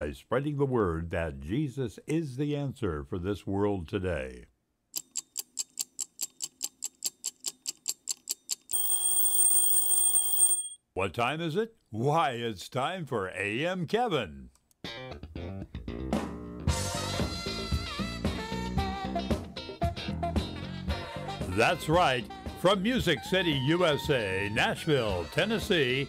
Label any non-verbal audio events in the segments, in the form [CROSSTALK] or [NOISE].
by spreading the word that Jesus is the answer for this world today. What time is it? Why, it's time for AM Kevin. That's right. From Music City, USA, Nashville, Tennessee,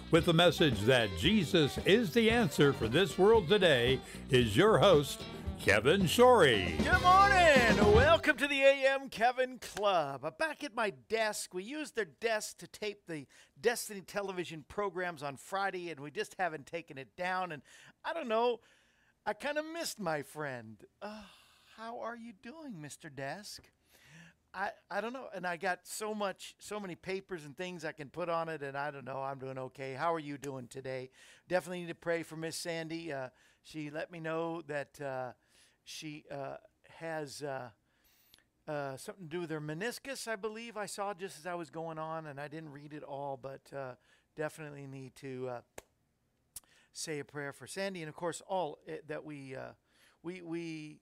with the message that Jesus is the answer for this world today, is your host, Kevin Shorey. Good morning. Welcome to the AM Kevin Club. Uh, back at my desk, we used their desk to tape the Destiny television programs on Friday, and we just haven't taken it down. And I don't know, I kind of missed my friend. Uh, how are you doing, Mr. Desk? I, I don't know. And I got so much, so many papers and things I can put on it, and I don't know. I'm doing okay. How are you doing today? Definitely need to pray for Miss Sandy. Uh, she let me know that uh, she uh, has uh, uh, something to do with her meniscus, I believe. I saw just as I was going on, and I didn't read it all, but uh, definitely need to say a prayer for Sandy, and of course, all uh, that we we we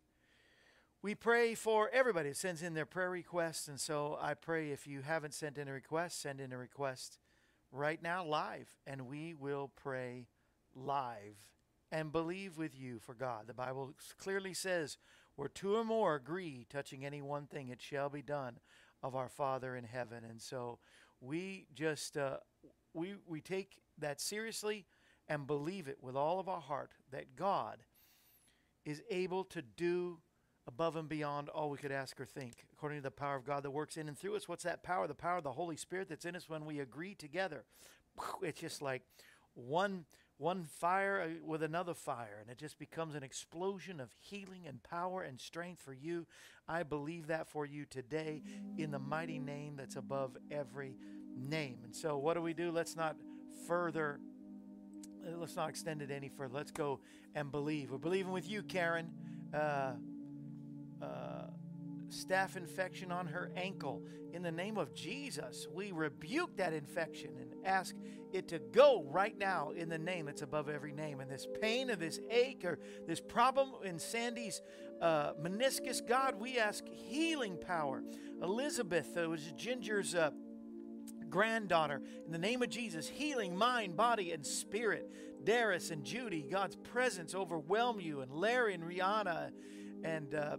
we pray for everybody that sends in their prayer requests. And so I pray if you haven't sent in a request, send in a request right now live, and we will pray live and believe with you for God. The Bible clearly says, "Where two or more agree touching any one thing, it shall be done of our Father in heaven." And so we just uh, we we take that seriously and believe it with all of our heart that God is able to do above and beyond all we could ask or think, according to the power of God that works in and through us. What's that power? The power of the Holy Spirit that's in us when we agree together. It's just like one one fire uh, with another fire, and it just becomes an explosion of healing and power and strength for you. I believe that for you today in the mighty name that's above every name. And so, what do we do? Let's not further let's not extend it any further. Let's go and believe. We're believing with you, Karen. Uh, uh, staph infection on her ankle. In the name of Jesus, we rebuke that infection and ask it to go right now in the name that's above every name. And this pain or this ache or this problem in Sandy's uh, meniscus, God, we ask healing power. Elizabeth, uh, was Ginger's uh, granddaughter. In the name of Jesus, healing mind, body, and spirit. Darius and Judy, God's presence overwhelm you. And Larry and Rihanna and uh,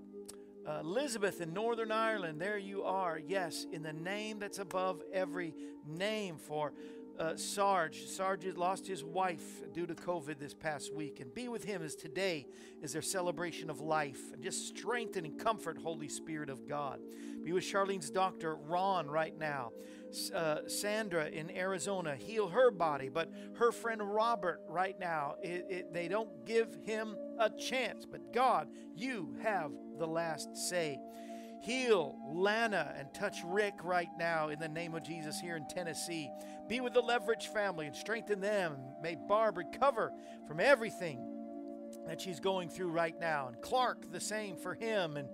uh, Elizabeth in Northern Ireland, there you are. Yes, in the name that's above every name for uh, Sarge. Sarge lost his wife due to COVID this past week, and be with him as today is their celebration of life. And just strengthen and comfort, Holy Spirit of God. Be with Charlene's doctor, Ron, right now uh, Sandra in Arizona heal her body, but her friend Robert right now, it, it, they don't give him a chance. But God, you have the last say. Heal Lana and touch Rick right now in the name of Jesus here in Tennessee. Be with the Leverage family and strengthen them. May Barb recover from everything that she's going through right now. And Clark, the same for him. And,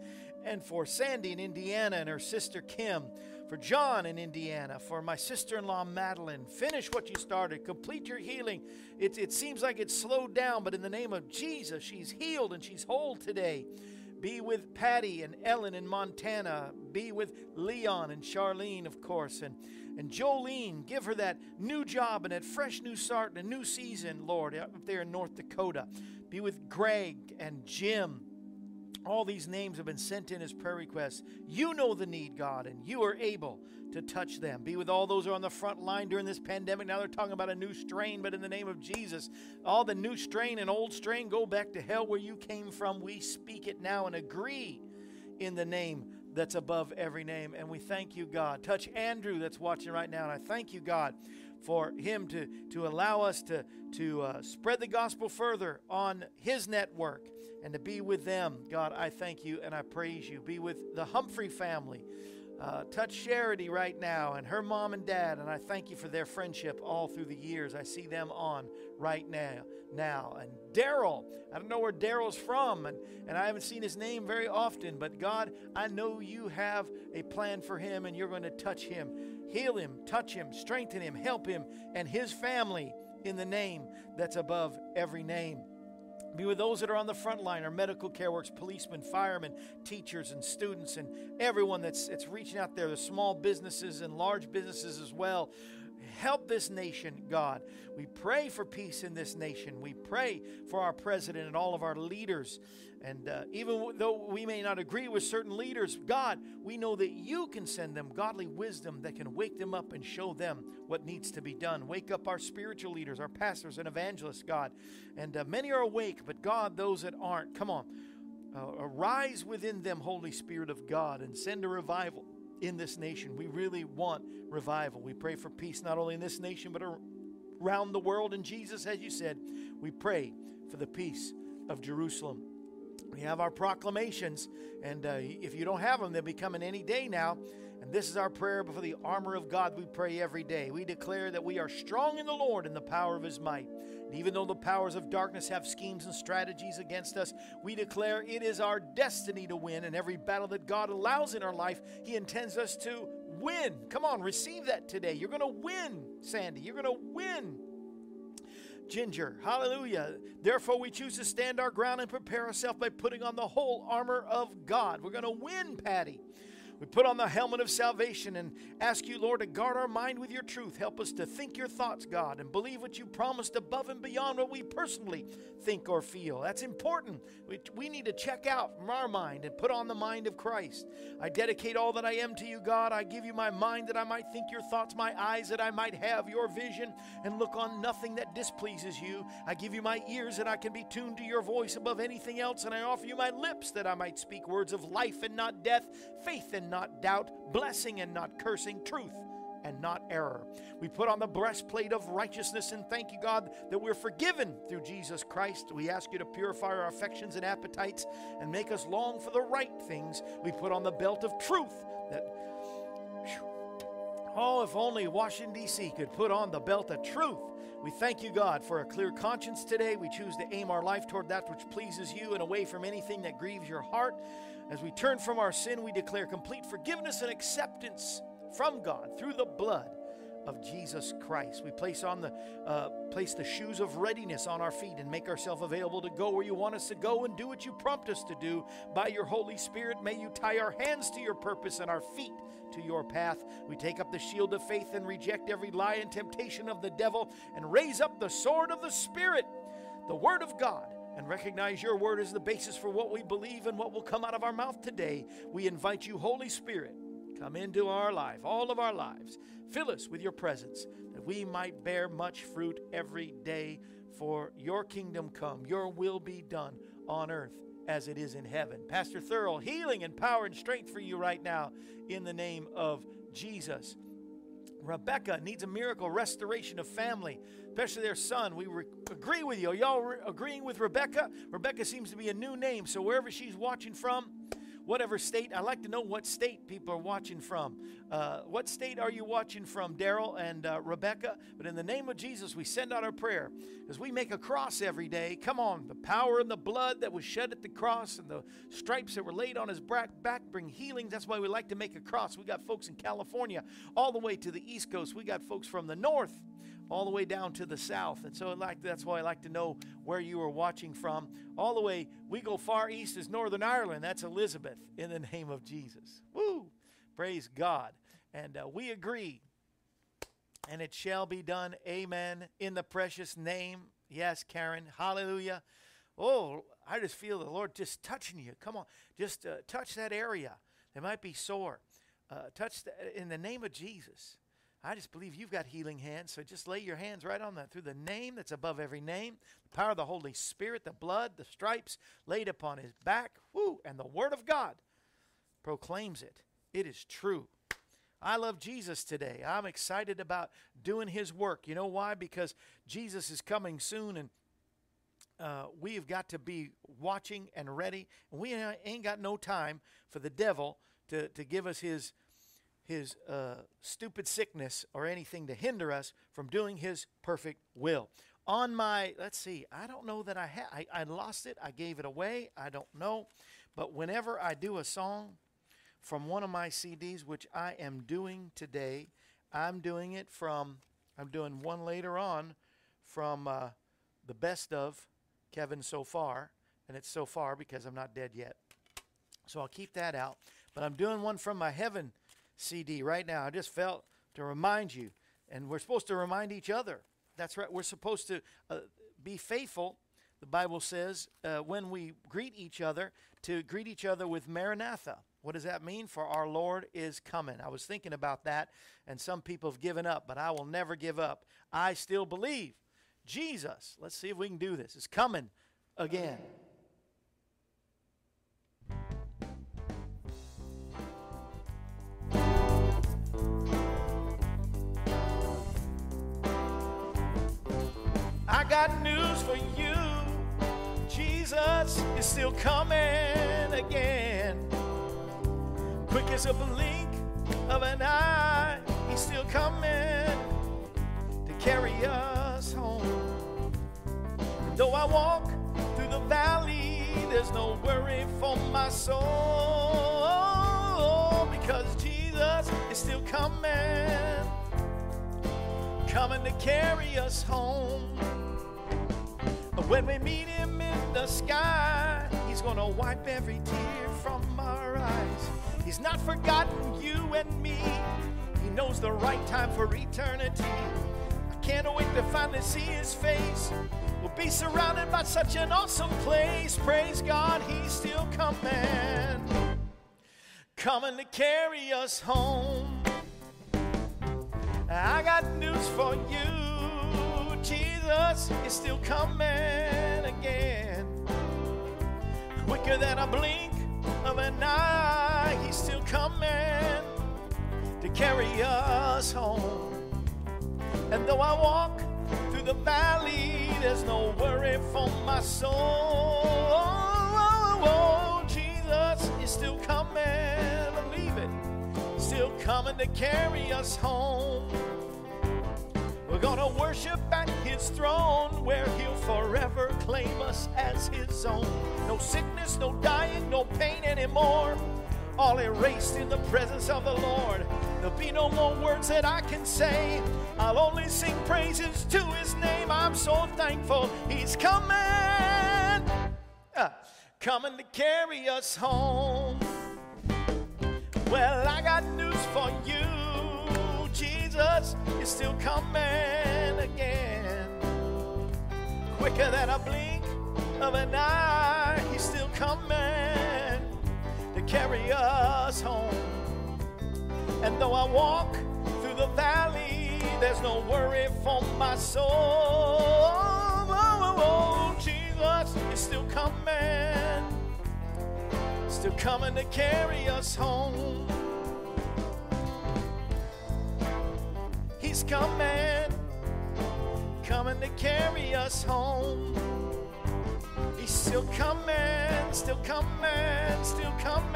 and for Sandy in Indiana and her sister Kim for John in Indiana, for my sister in law Madeline. Finish what you started, complete your healing. It, it seems like it's slowed down, but in the name of Jesus, she's healed and she's whole today. Be with Patty and Ellen in Montana. Be with Leon and Charlene, of course, and, and Jolene. Give her that new job and that fresh new start and a new season, Lord, up there in North Dakota. Be with Greg and Jim all these names have been sent in as prayer requests. You know the need, God, and you are able to touch them. Be with all those who are on the front line during this pandemic. Now they're talking about a new strain, but in the name of Jesus, all the new strain and old strain go back to hell where you came from. We speak it now and agree in the name that's above every name. And we thank you, God. Touch Andrew that's watching right now. And I thank you, God, for him to, to allow us to, to uh, spread the gospel further on his network and to be with them. God, I thank you and I praise you. Be with the Humphrey family. Uh, touch Charity right now and her mom and dad, and I thank you for their friendship all through the years. I see them on right now. Now and Daryl, I don't know where Daryl's from, and, and I haven't seen his name very often, but God, I know you have a plan for him, and you're going to touch him, heal him, touch him, strengthen him, help him, and his family in the name that's above every name. Be with those that are on the front line, our medical care workers, policemen, firemen, teachers, and students, and everyone that's, that's reaching out there, the small businesses and large businesses as well. Help this nation, God. We pray for peace in this nation. We pray for our president and all of our leaders. And uh, even though we may not agree with certain leaders, God, we know that you can send them godly wisdom that can wake them up and show them what needs to be done. Wake up our spiritual leaders, our pastors and evangelists, God. And uh, many are awake, but God, those that aren't, come on. Uh, arise within them, Holy Spirit of God, and send a revival in this nation. We really want revival. We pray for peace not only in this nation, but around the world. And Jesus, as you said, we pray for the peace of Jerusalem. We have our proclamations, and uh, if you don't have them, they'll be coming any day now. And this is our prayer before the armor of God we pray every day. We declare that we are strong in the Lord in the power of his might. And even though the powers of darkness have schemes and strategies against us, we declare it is our destiny to win. And every battle that God allows in our life, he intends us to win. Come on, receive that today. You're going to win, Sandy. You're going to win. Ginger. Hallelujah. Therefore, we choose to stand our ground and prepare ourselves by putting on the whole armor of God. We're going to win, Patty. We put on the helmet of salvation and ask you, Lord, to guard our mind with your truth. Help us to think your thoughts, God, and believe what you promised above and beyond what we personally think or feel. That's important. We, we need to check out from our mind and put on the mind of Christ. I dedicate all that I am to you, God. I give you my mind that I might think your thoughts, my eyes that I might have your vision and look on nothing that displeases you. I give you my ears that I can be tuned to your voice above anything else, and I offer you my lips that I might speak words of life and not death, faith and not doubt, blessing and not cursing, truth and not error. We put on the breastplate of righteousness and thank you, God, that we're forgiven through Jesus Christ. We ask you to purify our affections and appetites and make us long for the right things. We put on the belt of truth that. Oh, if only Washington, D.C. could put on the belt of truth. We thank you, God, for a clear conscience today. We choose to aim our life toward that which pleases you and away from anything that grieves your heart. As we turn from our sin, we declare complete forgiveness and acceptance from God through the blood of Jesus Christ. We place on the uh, place the shoes of readiness on our feet and make ourselves available to go where you want us to go and do what you prompt us to do by your Holy Spirit. May you tie our hands to your purpose and our feet to your path. We take up the shield of faith and reject every lie and temptation of the devil and raise up the sword of the Spirit, the Word of God and recognize your word is the basis for what we believe and what will come out of our mouth today, we invite you, Holy Spirit, come into our life, all of our lives. Fill us with your presence that we might bear much fruit every day for your kingdom come, your will be done on earth as it is in heaven. Pastor Thurl, healing and power and strength for you right now in the name of Jesus. Rebecca needs a miracle restoration of family, especially their son. We re- agree with you. Are y'all re- agreeing with Rebecca? Rebecca seems to be a new name, so wherever she's watching from, whatever state. I like to know what state people are watching from. Uh, what state are you watching from, Daryl and uh, Rebecca? But in the name of Jesus, we send out our prayer as we make a cross every day. Come on, the power and the blood that was shed at the cross and the stripes that were laid on his back bring healing. That's why we like to make a cross. We got folks in California all the way to the East Coast. We got folks from the north all the way down to the south. And so like that's why I like to know where you are watching from. All the way, we go far east as Northern Ireland. That's Elizabeth in the [LAUGHS] name of Jesus. Woo! Praise God. And uh, we agree. And it shall be done. Amen. In the precious name. Yes, Karen. Hallelujah. Oh, I just feel the Lord just touching you. Come on. Just uh, touch that area. They might be sore. Uh, touch in the name of Jesus. I just believe you've got healing hands. So just lay your hands right on that through the name that's above every name, the power of the Holy Spirit, the blood, the stripes laid upon his back. Woo! And the Word of God proclaims it. It is true. I love Jesus today. I'm excited about doing his work. You know why? Because Jesus is coming soon and uh, we have got to be watching and ready. We ain't got no time for the devil to, to give us his, his uh, stupid sickness or anything to hinder us from doing his perfect will. On my, let's see, I don't know that I had, I, I lost it. I gave it away. I don't know. But whenever I do a song, from one of my CDs, which I am doing today. I'm doing it from, I'm doing one later on from uh, the best of Kevin so far. And it's so far because I'm not dead yet. So I'll keep that out. But I'm doing one from my Heaven CD right now. I just felt to remind you. And we're supposed to remind each other. That's right. We're supposed to uh, be faithful, the Bible says, uh, when we greet each other, to greet each other with Maranatha. What does that mean? For our Lord is coming. I was thinking about that, and some people have given up, but I will never give up. I still believe Jesus, let's see if we can do this, is coming again. Got news for you. Jesus is still coming again quick as a blink of an eye. He's still coming to carry us home. And though I walk through the valley, there's no worry for my soul because Jesus is still coming, coming to carry us home. When we meet him in the sky, he's gonna wipe every tear from our eyes. He's not forgotten you and me. He knows the right time for eternity. I can't wait to finally see his face. We'll be surrounded by such an awesome place. Praise God, he's still coming. Coming to carry us home. I got news for you. Jesus is still coming again. Quicker than a blink of an eye, he's still coming to carry us home. And though I walk through the valley, there's no worry for my soul. Oh, Jesus is still coming, believe it, still coming to carry us home. We're gonna worship at his throne where he'll forever claim us as his own. No sickness, no dying, no pain anymore. All erased in the presence of the Lord. There'll be no more words that I can say. I'll only sing praises to his name. I'm so thankful he's coming. Uh, coming to carry us home. Well, I got news for you. Jesus is still coming again. Quicker than a blink of an eye, he's still coming to carry us home. And though I walk through the valley, there's no worry for my soul. Oh, oh, oh, Jesus is still coming, still coming to carry us home. He's coming, coming to carry us home. He's still coming, still coming, still coming,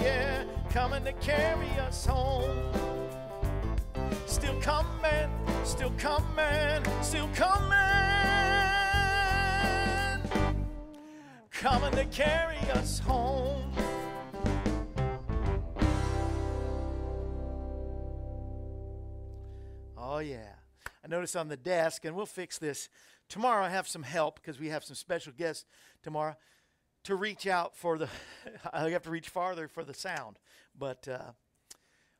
yeah, coming to carry us home. Still coming, still coming, still coming, coming to carry us home. Oh, yeah. I noticed on the desk, and we'll fix this tomorrow. I have some help because we have some special guests tomorrow to reach out for the. [LAUGHS] I have to reach farther for the sound, but uh,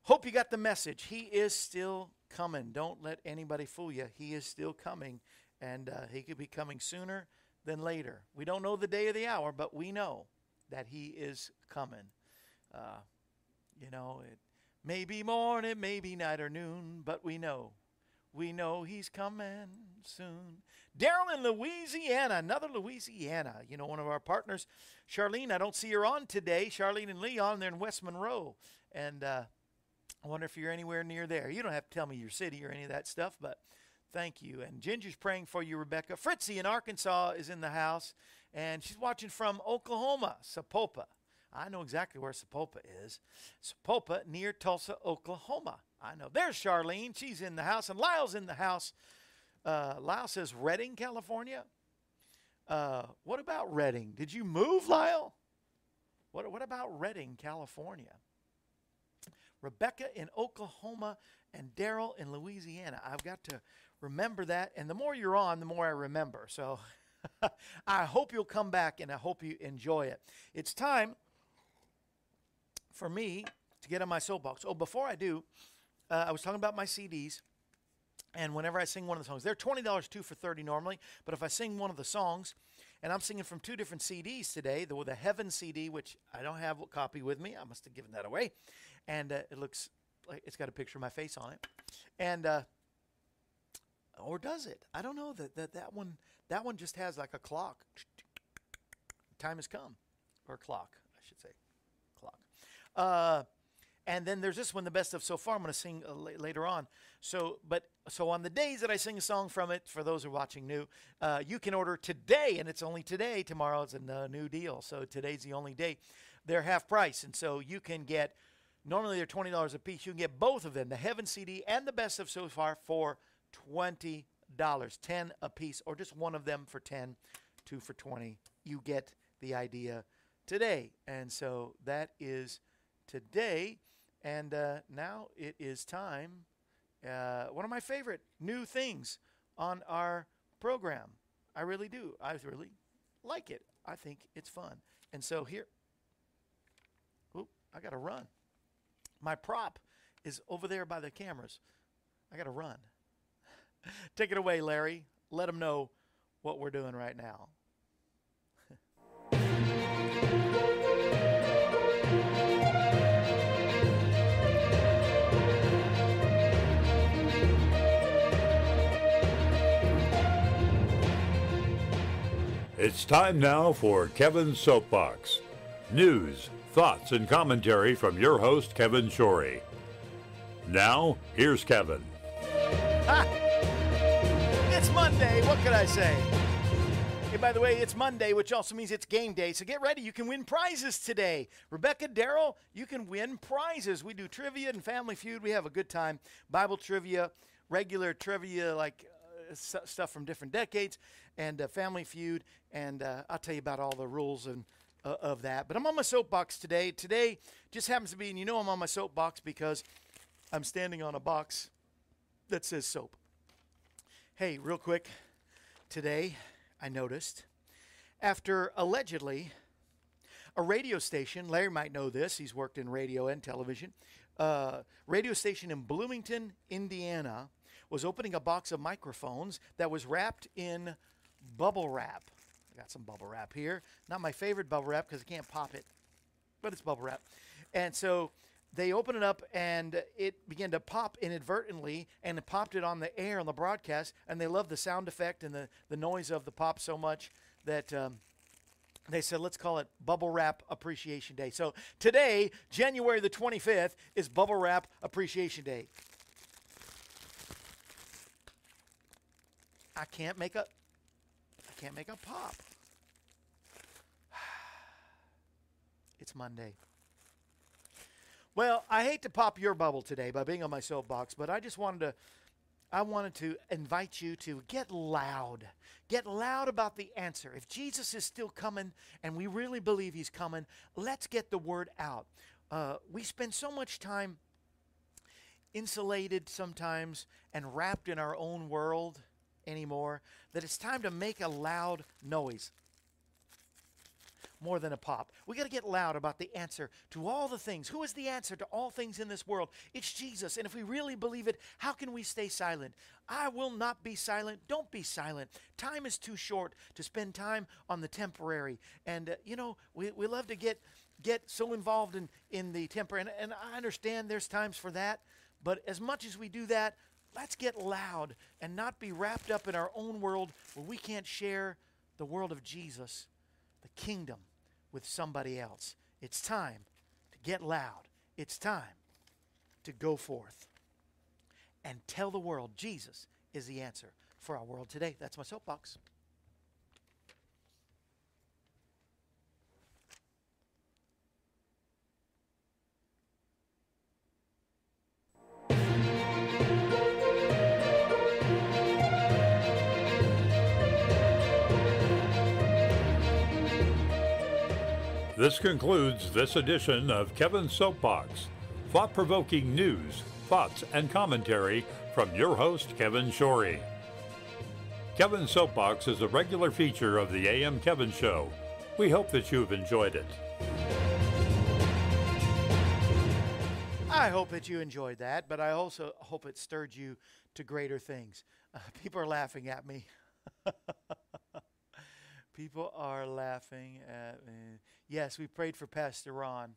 hope you got the message. He is still coming. Don't let anybody fool you. He is still coming, and uh, he could be coming sooner than later. We don't know the day or the hour, but we know that he is coming. Uh, you know, it may be morning, it may be night or noon, but we know we know he's coming soon. Daryl in Louisiana, another Louisiana. You know, one of our partners, Charlene. I don't see her on today. Charlene and Leon, they're in West Monroe. And uh, I wonder if you're anywhere near there. You don't have to tell me your city or any of that stuff, but thank you. And Ginger's praying for you, Rebecca. Fritzy in Arkansas is in the house, and she's watching from Oklahoma, Sapulpa. I know exactly where Sapulpa is. Sapulpa near Tulsa, Oklahoma. I know. There's Charlene. She's in the house, and Lyle's in the house. Uh, Lyle says Redding, California. Uh, what about Redding? Did you move, Lyle? What, what about Redding, California? Rebecca in Oklahoma and Daryl in Louisiana. I've got to remember that. And the more you're on, the more I remember. So [LAUGHS] I hope you'll come back and I hope you enjoy it. It's time for me to get on my soapbox. Oh, before I do, uh, I was talking about my CDs. And whenever I sing one of the songs, they're $20 two for 30 normally. But if I sing one of the songs, and I'm singing from two different CDs today the, the Heaven CD, which I don't have a copy with me, I must have given that away. And uh, it looks like it's got a picture of my face on it. And, uh, or does it? I don't know. That, that, that, one, that one just has like a clock. Time has come. Or clock, I should say. Clock. Uh, and then there's this one, the best of so far. I'm going to sing uh, la- later on. So, but so on the days that I sing a song from it, for those who are watching new, uh, you can order today, and it's only today. Tomorrow is a new deal, so today's the only day. They're half price, and so you can get. Normally they're twenty dollars a piece. You can get both of them, the Heaven CD and the best of so far, for twenty dollars, ten a piece, or just one of them for ten, two for twenty. You get the idea today, and so that is today. And uh, now it is time. Uh, one of my favorite new things on our program. I really do. I really like it. I think it's fun. And so here, oop, I got to run. My prop is over there by the cameras. I got to run. [LAUGHS] Take it away, Larry. Let them know what we're doing right now. [LAUGHS] It's time now for Kevin's Soapbox. News, thoughts, and commentary from your host, Kevin Shorey. Now, here's Kevin. Ha! It's Monday. What could I say? Hey, by the way, it's Monday, which also means it's game day. So get ready. You can win prizes today. Rebecca, Daryl, you can win prizes. We do trivia and Family Feud. We have a good time. Bible trivia, regular trivia, like stuff from different decades, and uh, Family Feud. And uh, I'll tell you about all the rules and uh, of that. But I'm on my soapbox today. Today just happens to be, and you know I'm on my soapbox because I'm standing on a box that says soap. Hey, real quick, today I noticed after allegedly a radio station, Larry might know this, he's worked in radio and television, uh, radio station in Bloomington, Indiana, was opening a box of microphones that was wrapped in bubble wrap. I got some bubble wrap here. Not my favorite bubble wrap because I can't pop it, but it's bubble wrap. And so they opened it up and it began to pop inadvertently and it popped it on the air on the broadcast and they loved the sound effect and the, the noise of the pop so much that um, they said let's call it bubble wrap appreciation day so today january the 25th is bubble wrap appreciation day i can't make a i can't make a pop [SIGHS] it's monday well, I hate to pop your bubble today by being on my soapbox, but I just wanted to I wanted to invite you to get loud. Get loud about the answer. If Jesus is still coming and we really believe he's coming, let's get the word out. Uh, we spend so much time insulated sometimes and wrapped in our own world anymore that it's time to make a loud noise more than a pop. We got to get loud about the answer to all the things. Who is the answer to all things in this world? It's Jesus. And if we really believe it, how can we stay silent? I will not be silent. Don't be silent. Time is too short to spend time on the temporary. And, uh, you know, we, we love to get get so involved in, in the temporary. And, and I understand there's times for that. But as much as we do that, let's get loud and not be wrapped up in our own world where we can't share the world of Jesus the kingdom with somebody else. It's time to get loud. It's time to go forth and tell the world Jesus is the answer for our world today. That's my soapbox. This concludes this edition of Kevin's Soapbox. Thought provoking news, thoughts, and commentary from your host, Kevin Shorey. Kevin's Soapbox is a regular feature of the AM Kevin Show. We hope that you've enjoyed it. I hope that you enjoyed that, but I also hope it stirred you to greater things. Uh, people are laughing at me. [LAUGHS] people are laughing at me. Yes, we prayed for Pastor Ron.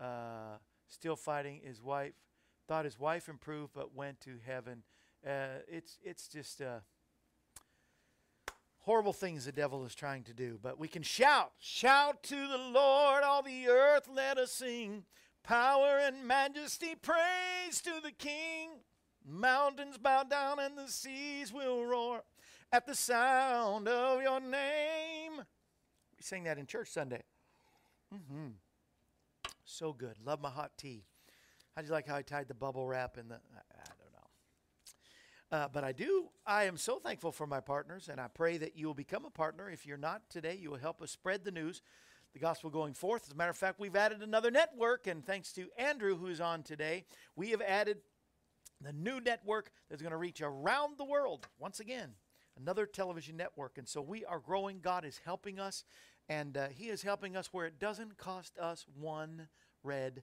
Uh, still fighting his wife. Thought his wife improved, but went to heaven. Uh, it's it's just uh, horrible things the devil is trying to do. But we can shout, shout to the Lord, all the earth, let us sing. Power and majesty, praise to the King. Mountains bow down and the seas will roar at the sound of your name. We sing that in church Sunday. Mm-hmm. So good. Love my hot tea. How do you like how I tied the bubble wrap in the? I, don't know. Uh, but I do. I am so thankful for my partners, and I pray that you will become a partner. If you're not today, you will help us spread the news, the gospel going forth. As a matter of fact, we've added another network, and thanks to Andrew, who is on today, we have added the new network that's going to reach around the world once again another television network and so we are growing god is helping us and uh, he is helping us where it doesn't cost us one red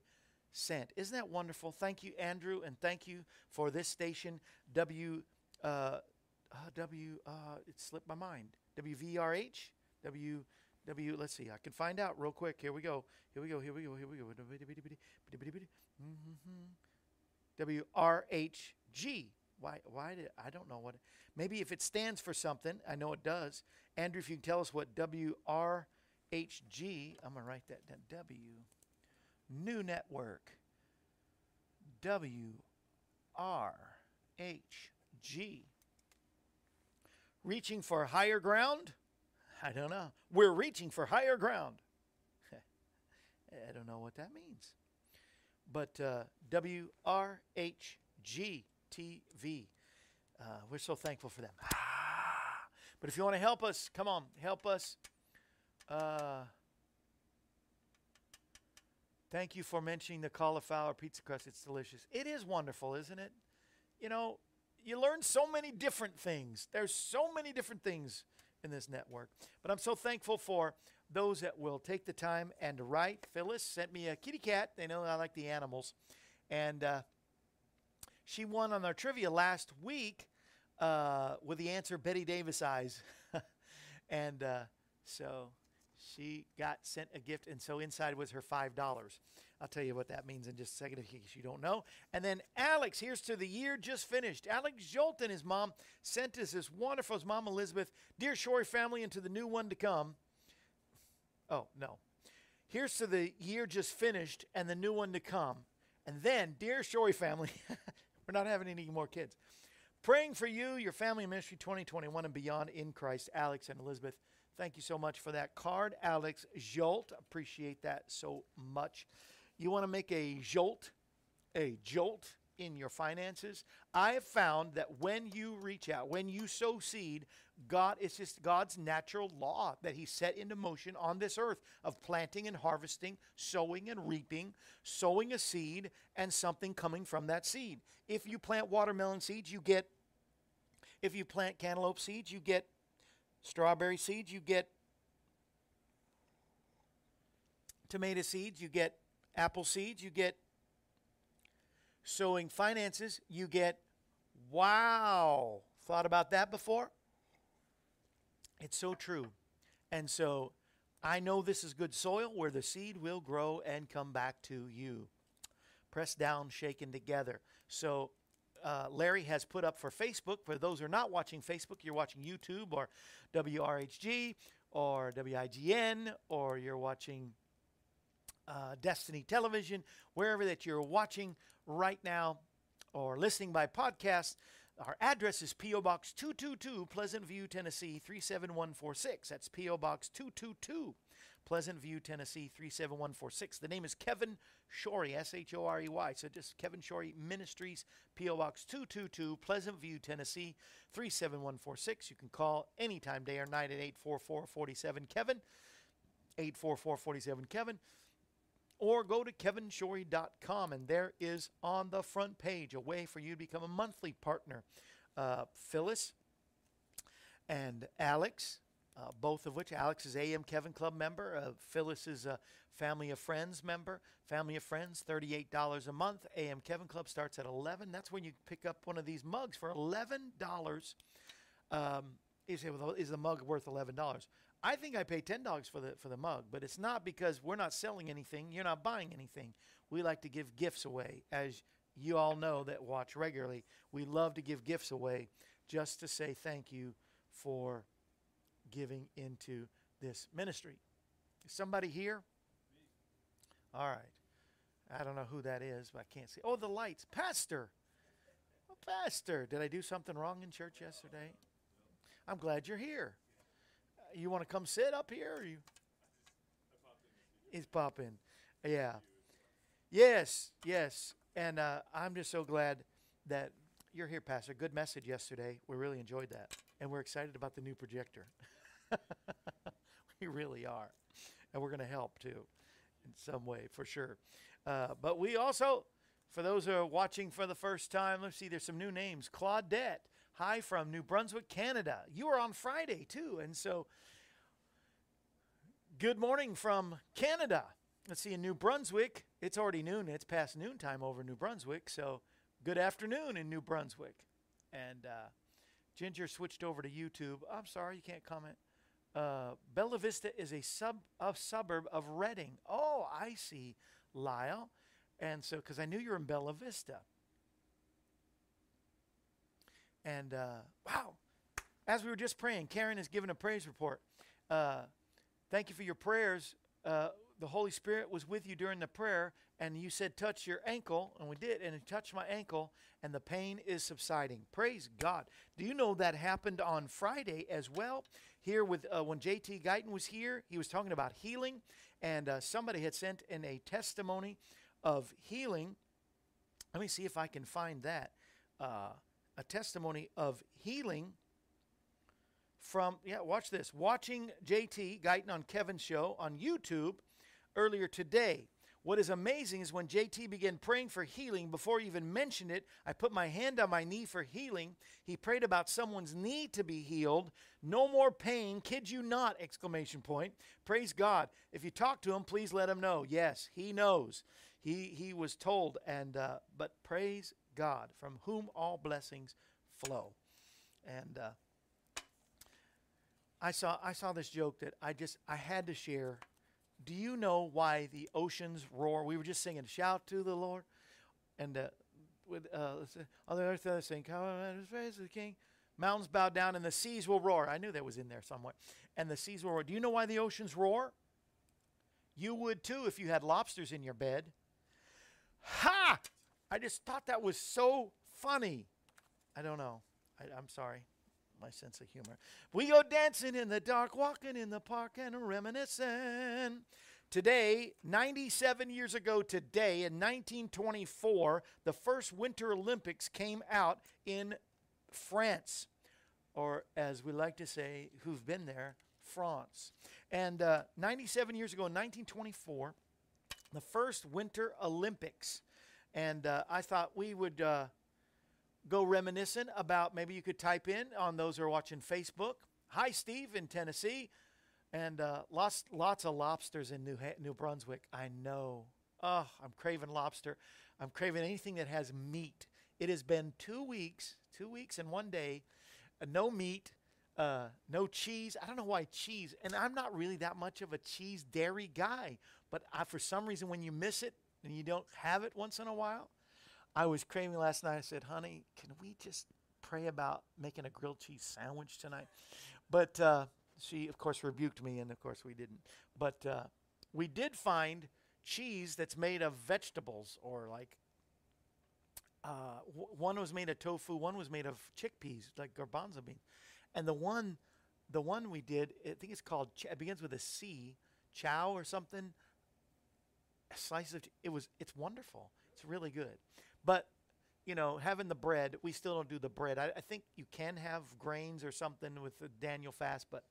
cent. Isn't that wonderful? Thank you, Andrew, and thank you for this station, W. Uh, uh, w. Uh, it slipped my mind. WVRH. W. W. Let's see. I can find out real quick. Here we go. Here we go. Here we go. Here we go. WRHG. Why? Why did I don't know what? Maybe if it stands for something, I know it does. Andrew, if you can tell us what WRHG, I'm gonna write that down. W. New network. W R H G. Reaching for higher ground? I don't know. We're reaching for higher ground. [LAUGHS] I don't know what that means. But uh, WRHG TV. Uh, we're so thankful for them. but if you want to help us, come on, help us. Uh, thank you for mentioning the cauliflower pizza crust. It's delicious. It is wonderful, isn't it? You know, you learn so many different things. There's so many different things in this network. But I'm so thankful for those that will take the time and write. Phyllis sent me a kitty cat. They know I like the animals. And uh, she won on our trivia last week uh, with the answer Bette Davis eyes. [LAUGHS] and uh, so she got sent a gift. And so inside was her $5. I'll tell you what that means in just a second in case you don't know. And then Alex, here's to the year just finished. Alex Jolt and his mom sent us this wonderful, his mom Elizabeth, Dear Shorey family, and to the new one to come. Oh, no. Here's to the year just finished and the new one to come. And then, Dear Shorey family, [LAUGHS] We're not having any more kids. Praying for you, your family ministry 2021 and beyond in Christ, Alex and Elizabeth. Thank you so much for that card, Alex Jolt. Appreciate that so much. You want to make a jolt, a jolt in your finances? I have found that when you reach out, when you sow seed, God, it's just God's natural law that He set into motion on this earth of planting and harvesting, sowing and reaping, sowing a seed, and something coming from that seed. If you plant watermelon seeds, you get, if you plant cantaloupe seeds, you get strawberry seeds, you get tomato seeds, you get apple seeds, you get sowing finances, you get wow. Thought about that before? It's so true. And so I know this is good soil where the seed will grow and come back to you. Pressed down, shaken together. So uh, Larry has put up for Facebook. For those who are not watching Facebook, you're watching YouTube or WRHG or WIGN or you're watching uh, Destiny Television, wherever that you're watching right now or listening by podcast. Our address is P.O. Box 222, Pleasant View, Tennessee 37146. That's P.O. Box 222, Pleasant View, Tennessee 37146. The name is Kevin Shorey, S H O R E Y. So just Kevin Shorey Ministries, P.O. Box 222, Pleasant View, Tennessee 37146. You can call anytime, day or night at 844 47 Kevin. 844 47 Kevin or go to kevinshorey.com and there is on the front page a way for you to become a monthly partner. Uh, Phyllis and Alex, uh, both of which Alex is AM Kevin Club member, uh, Phyllis is a Family of Friends member. Family of Friends, $38 a month. AM Kevin Club starts at 11 That's when you pick up one of these mugs for $11. Um, is the mug worth $11? I think I pay ten dollars for the for the mug, but it's not because we're not selling anything. You're not buying anything. We like to give gifts away, as you all know that watch regularly. We love to give gifts away, just to say thank you for giving into this ministry. Is somebody here? All right. I don't know who that is, but I can't see. Oh, the lights, Pastor. Oh, Pastor, did I do something wrong in church yesterday? I'm glad you're here you want to come sit up here? Or you? He's popping. Yeah. Yes, yes. And uh, I'm just so glad that you're here, Pastor. Good message yesterday. We really enjoyed that. And we're excited about the new projector. [LAUGHS] we really are. And we're going to help too in some way, for sure. Uh, but we also, for those who are watching for the first time, let's see, there's some new names. Claudette. Hi from New Brunswick, Canada. You are on Friday too. And so, good morning from Canada. Let's see, in New Brunswick, it's already noon. It's past noontime over New Brunswick. So, good afternoon in New Brunswick. And uh, Ginger switched over to YouTube. I'm sorry, you can't comment. Uh, Bella Vista is a sub a suburb of Redding. Oh, I see, Lyle. And so, because I knew you were in Bella Vista. And uh, wow, as we were just praying, Karen has given a praise report. Uh, thank you for your prayers. Uh, the Holy Spirit was with you during the prayer, and you said, Touch your ankle. And we did, and it touched my ankle, and the pain is subsiding. Praise God. Do you know that happened on Friday as well? Here, with uh, when JT Guyton was here, he was talking about healing, and uh, somebody had sent in a testimony of healing. Let me see if I can find that. Uh, a testimony of healing from, yeah, watch this. Watching JT Guyton on Kevin's show on YouTube earlier today. What is amazing is when JT began praying for healing, before he even mentioned it, I put my hand on my knee for healing. He prayed about someone's knee to be healed. No more pain, kid you not, exclamation point. Praise God. If you talk to him, please let him know. Yes, he knows. He, he was told, and uh, but praise God, from whom all blessings flow. And uh, I saw I saw this joke that I just I had to share. Do you know why the oceans roar? We were just singing "Shout to the Lord," and uh, with uh, on the earth they sing "Come on, praise the King." Mountains bow down and the seas will roar. I knew that was in there somewhere. And the seas will roar. Do you know why the oceans roar? You would too if you had lobsters in your bed. Ha! I just thought that was so funny. I don't know. I, am sorry. My sense of humor. We go dancing in the dark, walking in the park, and reminiscing. Today, 97 years ago today, in 1924, the first Winter Olympics came out in France, or as we like to say, who've been there, France. And uh, 97 years ago, in 1924, the first Winter Olympics and uh, I thought we would uh, go reminiscent about maybe you could type in on those who are watching Facebook. Hi, Steve in Tennessee. And uh, lots, lots of lobsters in New, New Brunswick. I know. Oh, I'm craving lobster. I'm craving anything that has meat. It has been two weeks, two weeks and one day, uh, no meat, uh, no cheese. I don't know why cheese. And I'm not really that much of a cheese dairy guy. But I, for some reason, when you miss it, and you don't have it once in a while, I was craving last night. I said, honey, can we just pray about making a grilled cheese sandwich tonight? But uh, she, of course, rebuked me, and of course, we didn't. But uh, we did find cheese that's made of vegetables or like uh, w- one was made of tofu, one was made of chickpeas, like garbanzo beans, and the one, the one we did, I think it's called. It begins with a C, Chao or something. A slice of it was. It's wonderful. It's really good, but you know, having the bread, we still don't do the bread. I, I think you can have grains or something with the Daniel fast, but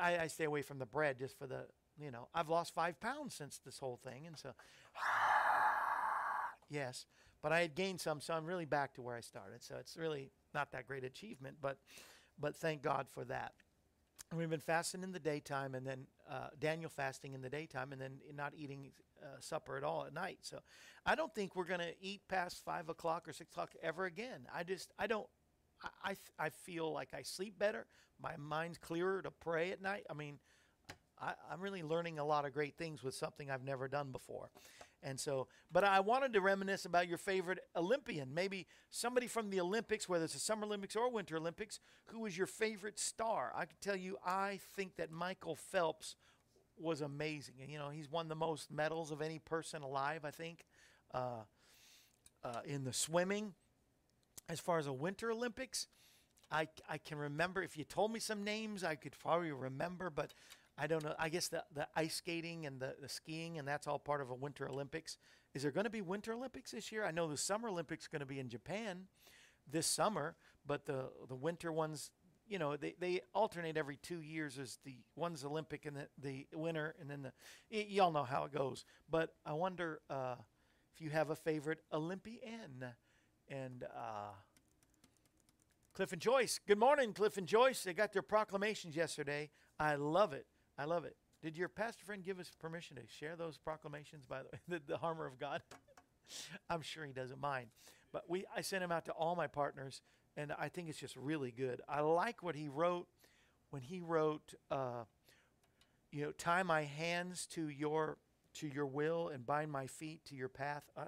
I stay away from the bread just for the. You know, I've lost five pounds since this whole thing, and so [SIGHS] yes, but I had gained some, so I'm really back to where I started. So it's really not that great achievement, but but thank God for that. We've been fasting in the daytime, and then uh, Daniel fasting in the daytime, and then not eating uh, supper at all at night. So I don't think we're going to eat past five o'clock or six o'clock ever again. I just I don't. I I, I feel like I sleep better. My mind's clearer to pray at night. I mean, I, I'm really learning a lot of great things with something I've never done before. And so, but I wanted to reminisce about your favorite Olympian, maybe somebody from the Olympics, whether it's the Summer Olympics or Winter Olympics, who was your favorite star. I can tell you, I think that Michael Phelps was amazing. And, you know, he's won the most medals of any person alive, I think, uh, uh, in the swimming. As far as the Winter Olympics, I, I can remember, if you told me some names, I could probably remember, but I don't know. I guess the, the ice skating and the, the skiing, and that's all part of a Winter Olympics. Is there going to be Winter Olympics this year? I know the Summer Olympics are going to be in Japan this summer, but the, the winter ones, you know, they, they alternate every two years as the one's Olympic and the, the winter, and then the, y'all know how it goes. But I wonder uh, if you have a favorite Olympian. And uh, Cliff and Joyce. Good morning, Cliff and Joyce. They got their proclamations yesterday. I love it. I love it. Did your pastor friend give us permission to share those proclamations? By the [LAUGHS] the, the armor of God. [LAUGHS] I'm sure he doesn't mind. But we, I sent him out to all my partners, and I think it's just really good. I like what he wrote when he wrote, uh, you know, tie my hands to your to your will and bind my feet to your path. I, I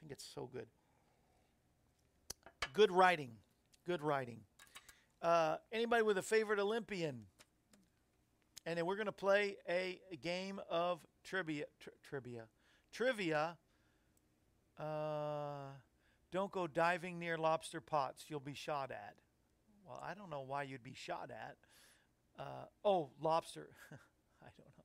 think it's so good. Good writing. Good writing. Uh, anybody with a favorite Olympian? And then we're going to play a, game of trivia. Tri- trivia. Trivia. Uh, don't go diving near lobster pots. You'll be shot at. Well, I don't know why you'd be shot at. Uh, oh, lobster. [LAUGHS] I don't know.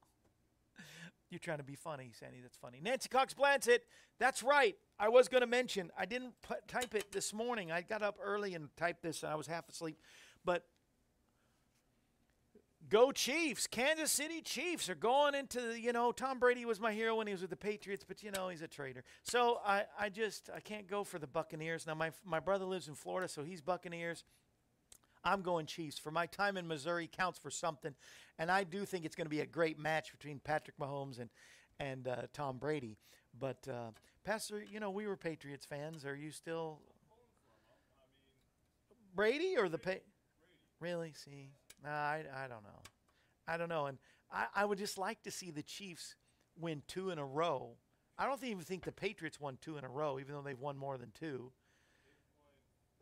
You're trying to be funny, Sandy. That's funny. Nancy Cox Blanchett. That's right. I was going to mention. I didn't type it this morning. I got up early and typed this, and I was half asleep. But go Chiefs! Kansas City Chiefs are going into the. You know, Tom Brady was my hero when he was with the Patriots, but you know he's a traitor. So I, I just, I can't go for the Buccaneers now. My my brother lives in Florida, so he's Buccaneers. I'm going Chiefs. For my time in Missouri counts for something, and I do think it's going to be a great match between Patrick Mahomes and and uh, Tom Brady. But uh, Pastor, you know we were Patriots fans. Are you still Brady or the pa- Really? See, I I don't know. I don't know, and I, I would just like to see the Chiefs win two in a row. I don't even think the Patriots won two in a row, even though they've won more than two.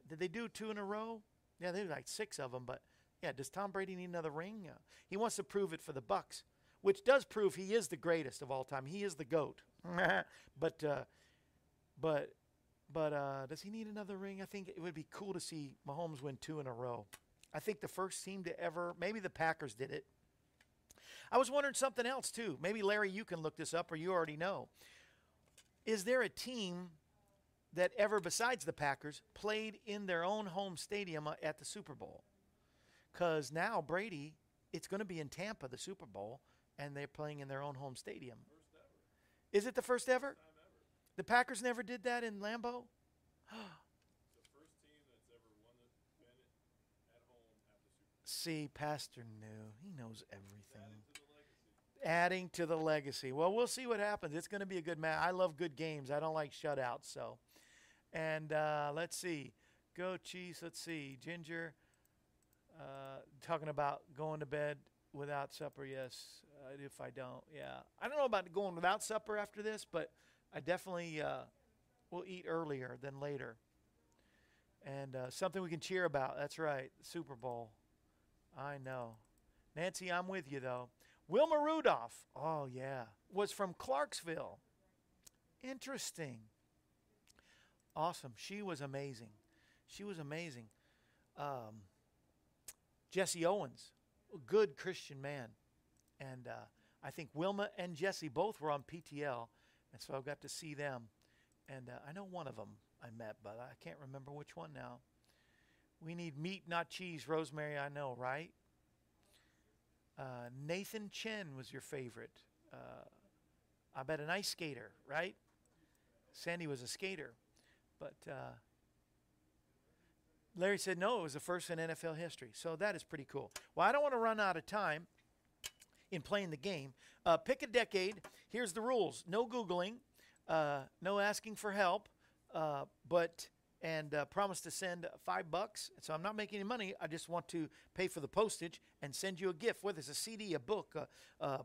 Did they do two in a row? Yeah, they did like six of them. But yeah, does Tom Brady need another ring? Yeah. He wants to prove it for the Bucks, which does prove he is the greatest of all time. He is the goat. [LAUGHS] but uh, but but uh, does he need another ring? I think it would be cool to see Mahomes win two in a row. I think the first team to ever, maybe the Packers did it. I was wondering something else too. Maybe Larry, you can look this up, or you already know. Is there a team that ever, besides the Packers, played in their own home stadium uh, at the Super Bowl? Because now Brady, it's going to be in Tampa, the Super Bowl, and they're playing in their own home stadium. Is it the first ever? The Packers never did that in Lambeau? [GASPS] See, Pastor knew. He knows everything. Adding to the legacy. Well, we'll see what happens. It's going to be a good match. I love good games. I don't like shutouts. So, and uh, let's see. Go Chiefs. Let's see. Ginger. Uh, talking about going to bed without supper. Yes, uh, if I don't. Yeah, I don't know about going without supper after this, but I definitely uh, will eat earlier than later. And uh, something we can cheer about. That's right. Super Bowl. I know. Nancy, I'm with you, though. Wilma Rudolph. Oh, yeah. Was from Clarksville. Interesting. Awesome. She was amazing. She was amazing. Um, Jesse Owens, a good Christian man. And uh, I think Wilma and Jesse both were on PTL. And so I got to see them. And uh, I know one of them I met, but I can't remember which one now. We need meat, not cheese. Rosemary, I know, right? Uh, Nathan Chen was your favorite. Uh, I bet an ice skater, right? Sandy was a skater. But uh, Larry said no, it was the first in NFL history. So that is pretty cool. Well, I don't want to run out of time in playing the game. Uh, pick a decade. Here's the rules no Googling, uh, no asking for help, uh, but and uh, promise to send five bucks. So I'm not making any money. I just want to pay for the postage and send you a gift, whether it's a CD, a book, uh, uh,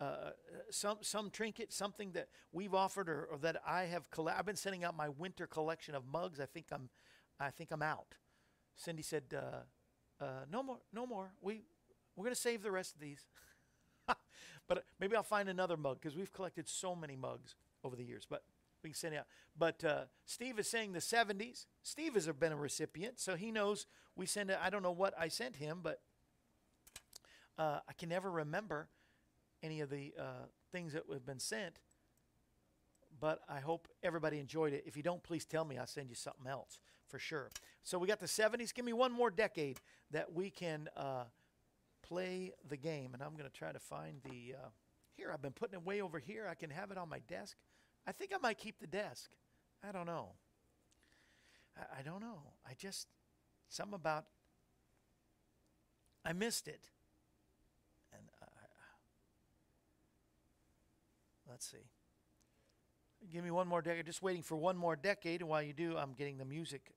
uh, some some trinket, something that we've offered or, or that I have. Coll- I've been sending out my winter collection of mugs. I think I'm, I think I'm out. Cindy said, uh, uh, "No more, no more. We we're gonna save the rest of these." [LAUGHS] but maybe I'll find another mug because we've collected so many mugs over the years. But we can send out. But uh, Steve is saying the 70s. Steve has been a recipient, so he knows we send it. I don't know what I sent him, but uh, I can never remember any of the uh, things that have been sent. But I hope everybody enjoyed it. If you don't, please tell me. I'll send you something else for sure. So we got the 70s. Give me one more decade that we can uh, play the game. And I'm going to try to find the. Uh, here, I've been putting it way over here. I can have it on my desk. I think I might keep the desk. I don't know. I, I don't know. I just. Something about. I missed it. And I, let's see. Give me one more decade. Just waiting for one more decade. And while you do, I'm getting the music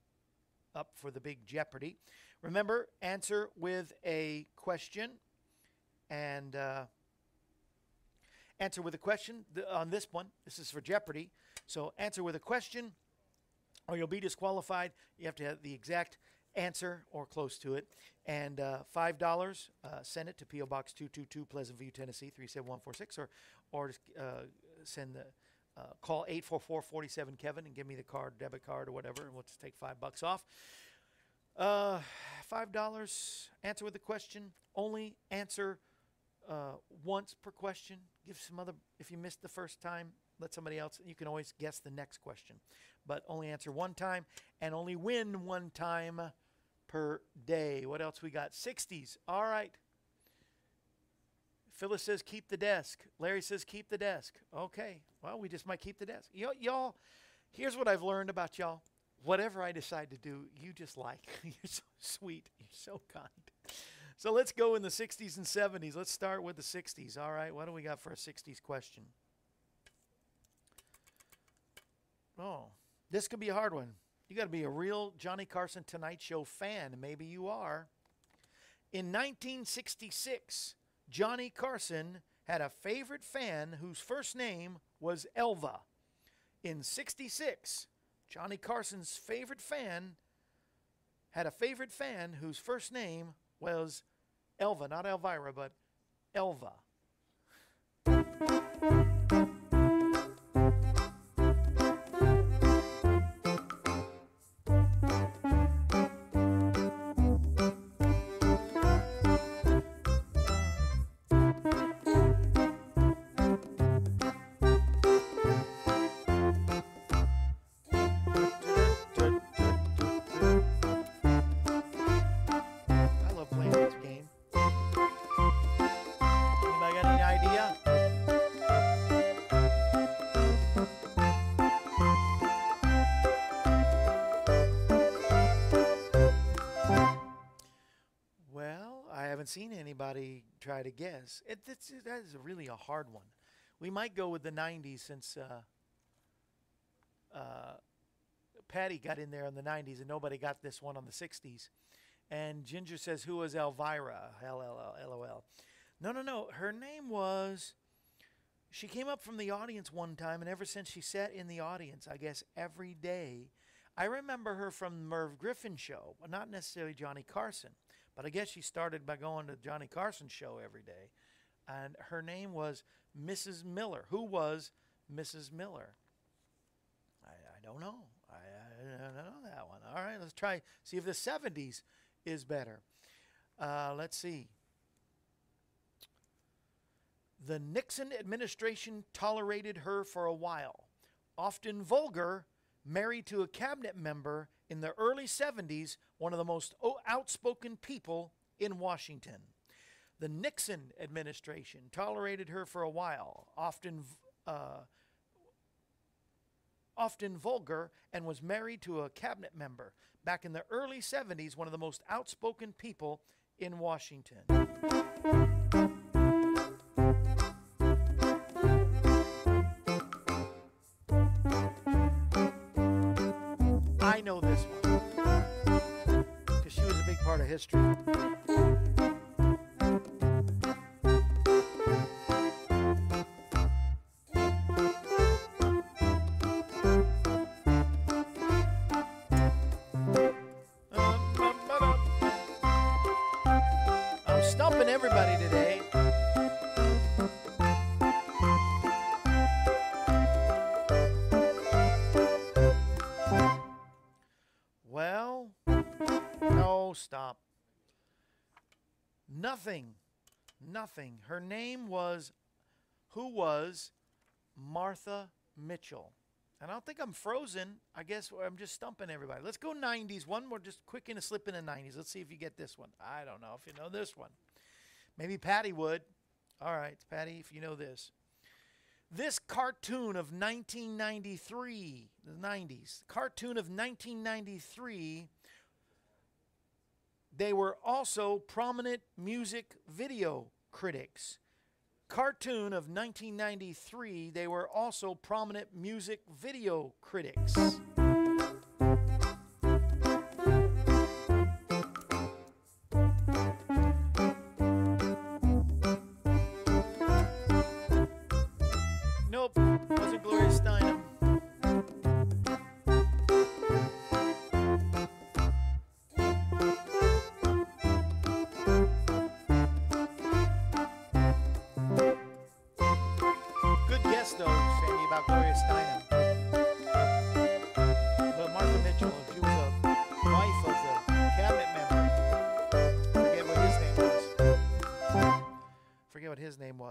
up for the big Jeopardy. Remember, answer with a question and uh, answer with a question th- on this one. This is for Jeopardy. So answer with a question or you'll be disqualified. You have to have the exact answer or close to it. And uh, $5, uh, send it to P.O. Box 222, Pleasant View, Tennessee, 37146, or, or uh, send the, uh, call 844-47-KEVIN and give me the card, debit card, or whatever, and we'll just take five bucks off. Uh, $5, answer with a question. Only answer uh, once per question. Give some other, if you missed the first time, let somebody else, you can always guess the next question. But only answer one time and only win one time per day. What else we got? 60s. All right. Phyllis says keep the desk. Larry says keep the desk. Okay. Well, we just might keep the desk. Y- y'all, here's what I've learned about y'all. Whatever I decide to do, you just like. [LAUGHS] You're so sweet. You're so kind. So let's go in the 60s and 70s. Let's start with the 60s. All right. What do we got for a 60s question? Oh, this could be a hard one. You got to be a real Johnny Carson Tonight Show fan. Maybe you are. In 1966, Johnny Carson had a favorite fan whose first name was Elva. In 66, Johnny Carson's favorite fan had a favorite fan whose first name was Elva, not Elvira, but Elva. Haven't seen anybody try to guess. It, that's, that is really a hard one. We might go with the 90s since uh, uh, Patty got in there in the 90s and nobody got this one on the 60s. And Ginger says, Who was Elvira? L L L L O L. No, no, no. Her name was. She came up from the audience one time, and ever since she sat in the audience, I guess every day, I remember her from the Merv Griffin show, not necessarily Johnny Carson. But I guess she started by going to Johnny Carson's show every day. and her name was Mrs. Miller. Who was Mrs. Miller? I, I don't know. I, I don't know that one. All right, let's try see if the 70s is better. Uh, let's see. The Nixon administration tolerated her for a while. Often vulgar, married to a cabinet member in the early 70s, one of the most outspoken people in Washington. The Nixon administration tolerated her for a while, often uh, often vulgar, and was married to a cabinet member. Back in the early 70s, one of the most outspoken people in Washington. History. Nothing. Nothing. Her name was, who was Martha Mitchell. And I don't think I'm frozen. I guess I'm just stumping everybody. Let's go 90s. One more, just quick in a slip in the 90s. Let's see if you get this one. I don't know if you know this one. Maybe Patty would. All right, Patty, if you know this. This cartoon of 1993, the 90s, cartoon of 1993, they were also prominent music video critics. Cartoon of 1993, they were also prominent music video critics.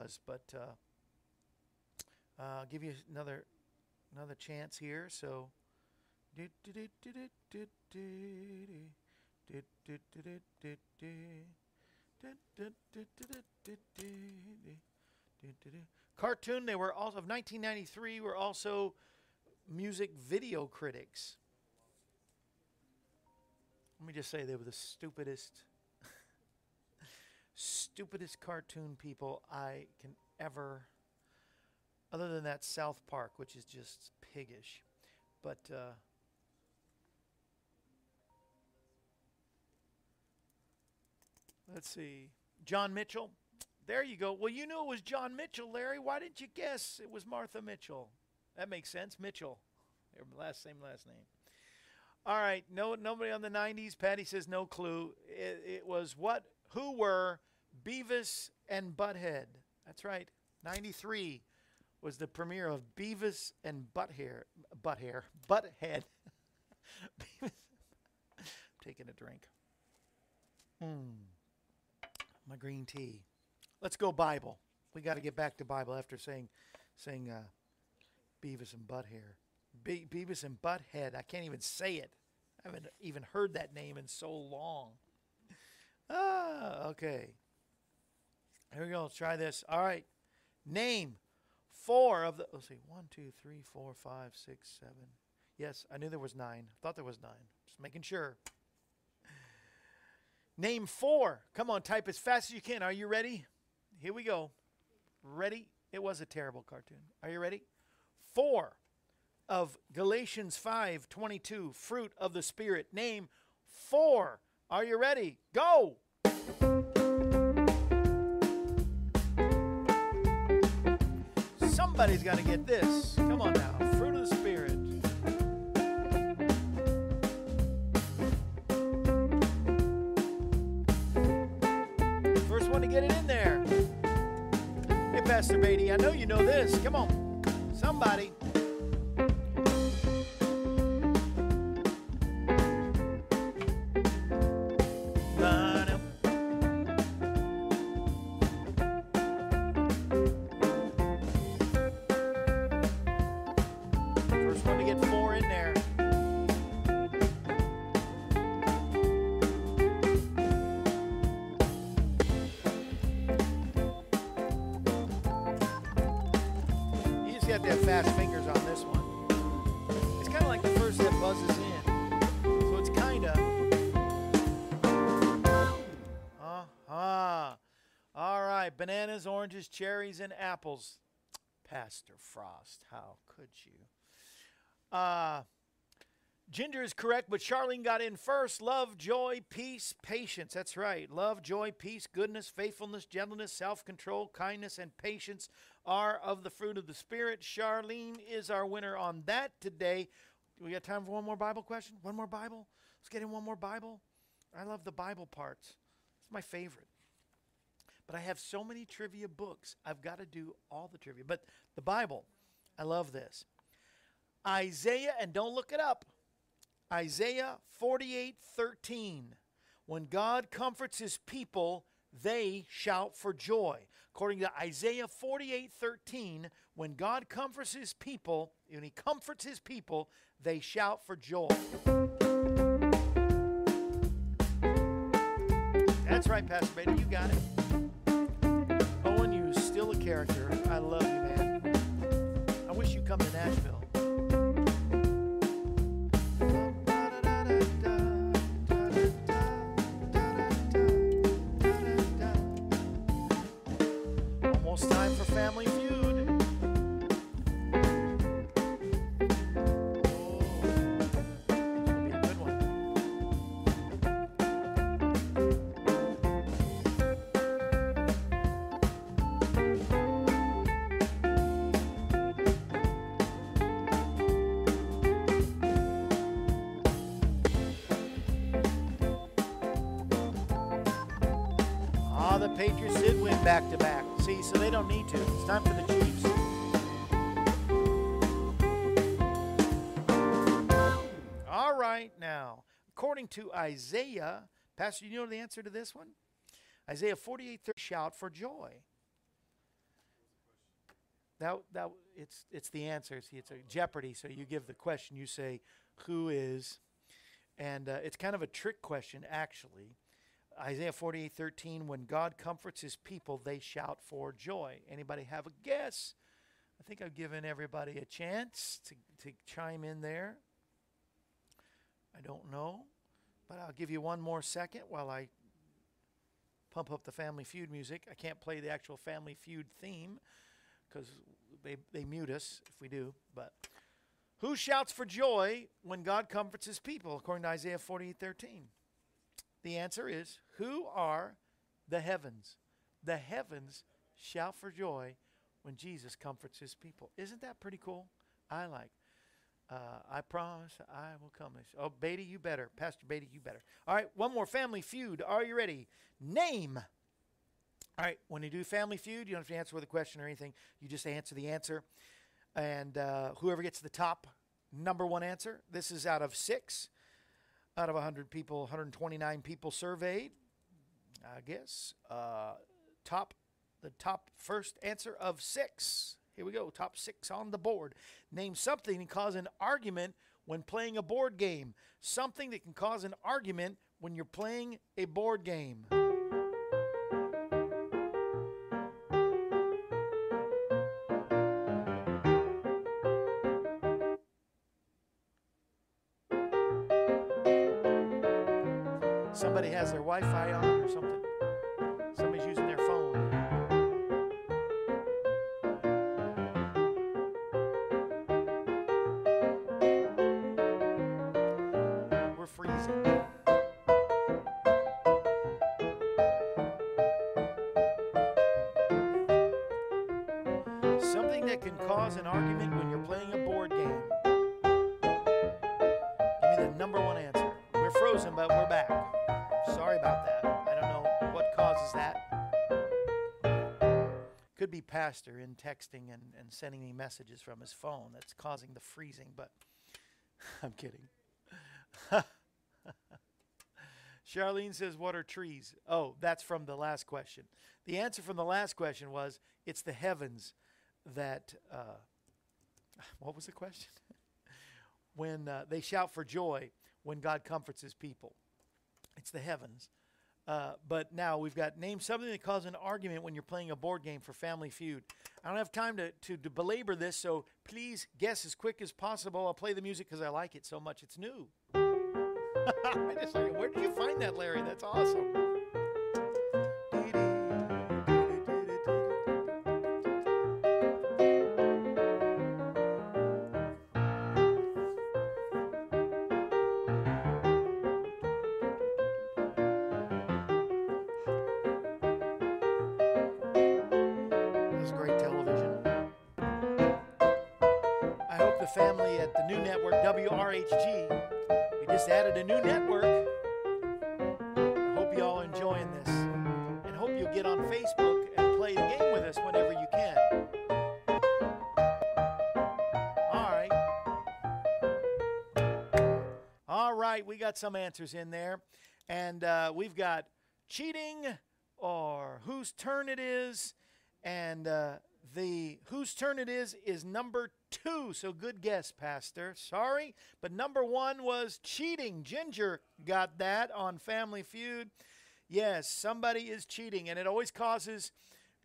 Was, but uh, uh, I'll give you another another chance here. So. Cartoon, they were also of 1993 were also music video critics. Let me just say they were the stupidest stupidest cartoon people I can ever other than that South Park, which is just piggish. But uh, let's see, John Mitchell. There you go. Well, you knew it was John Mitchell, Larry. Why didn't you guess it was Martha Mitchell? That makes sense. Mitchell, their last same last name. All right, no, nobody on the '90s. Patty says no clue. It, it was what? Who were Beavis and Butthead? That's right. '93 was the premiere of Beavis and Butthead. Butthead. Butthead. [LAUGHS] Beavis. Taking a drink. Hmm. My green tea. Let's go Bible. We got to get back to Bible after saying, saying uh, Beavis and Butthead. Be- Beavis and Butthead. I can't even say it. I haven't even heard that name in so long. Ah, okay. Here we go. Let's try this. All right. Name four of the. Let's see. One, two, three, four, five, six, seven. Yes, I knew there was nine. I Thought there was nine. Just making sure. Name four. Come on, type as fast as you can. Are you ready? Here we go. Ready? It was a terrible cartoon. Are you ready? Four of Galatians 5:22, fruit of the spirit. Name four. Are you ready? Go. Somebody's got to get this. Come on now. Fruit of the spirit. First one to get it in there. Hey, Pastor Beatty. I know you know this. Come on. Somebody. Got to have fast fingers on this one. It's kind of like the first that buzzes in. So it's kind of. Uh-huh. All right. Bananas, oranges, cherries, and apples. Pastor Frost, how could you? Uh, Ginger is correct, but Charlene got in first. Love, joy, peace, patience. That's right. Love, joy, peace, goodness, faithfulness, gentleness, self control, kindness, and patience are of the fruit of the Spirit. Charlene is our winner on that today. We got time for one more Bible question? One more Bible? Let's get in one more Bible. I love the Bible parts, it's my favorite. But I have so many trivia books. I've got to do all the trivia. But the Bible, I love this. Isaiah, and don't look it up. Isaiah 48 13. When God comforts his people, they shout for joy. According to Isaiah 48 13, when God comforts his people, when he comforts his people, they shout for joy. That's right, Pastor Beatty, you got it. Owen, you still a character. I love you, man. I wish you'd come to Nashville. So they don't need to. It's time for the Chiefs. All right, now, according to Isaiah, Pastor, you know the answer to this one? Isaiah 48 30, shout for joy. That, that it's it's the answer. See, it's a Jeopardy. So you give the question. You say, "Who is?" And uh, it's kind of a trick question, actually. Isaiah 48 13, when God comforts his people, they shout for joy. Anybody have a guess? I think I've given everybody a chance to, to chime in there. I don't know, but I'll give you one more second while I pump up the Family Feud music. I can't play the actual Family Feud theme because they, they mute us if we do, but. Who shouts for joy when God comforts his people, according to Isaiah 48 13? The answer is Who are the heavens? The heavens shout for joy when Jesus comforts his people. Isn't that pretty cool? I like. Uh, I promise I will come. Oh, Beatty, you better. Pastor Beatty, you better. All right, one more family feud. Are you ready? Name. All right, when you do family feud, you don't have to answer with a question or anything. You just answer the answer. And uh, whoever gets the top number one answer, this is out of six out of 100 people, 129 people surveyed, I guess. Uh, top, the top first answer of six. Here we go. Top six on the board. Name something can cause an argument when playing a board game. Something that can cause an argument when you're playing a board game. Somebody has their Wi Fi cause an argument when you're playing a board game. Give me the number one answer. We're frozen, but we're back. Sorry about that. I don't know what causes that. Could be Pastor in texting and, and sending me messages from his phone that's causing the freezing, but [LAUGHS] I'm kidding. [LAUGHS] Charlene says, What are trees? Oh, that's from the last question. The answer from the last question was, It's the heavens that. Uh, what was the question? [LAUGHS] when uh, they shout for joy when God comforts his people. It's the heavens. Uh, but now we've got name something that causes an argument when you're playing a board game for Family Feud. I don't have time to, to, to belabor this, so please guess as quick as possible. I'll play the music because I like it so much. It's new. [LAUGHS] just like, where did you find that, Larry? That's awesome. Added a new network. Hope you all are enjoying this, and hope you'll get on Facebook and play the game with us whenever you can. All right. All right, we got some answers in there, and uh, we've got cheating or whose turn it is, and uh, the whose turn it is is number two. So good guess, Pastor. Sorry, but number one was cheating. Ginger got that on Family Feud. Yes, somebody is cheating, and it always causes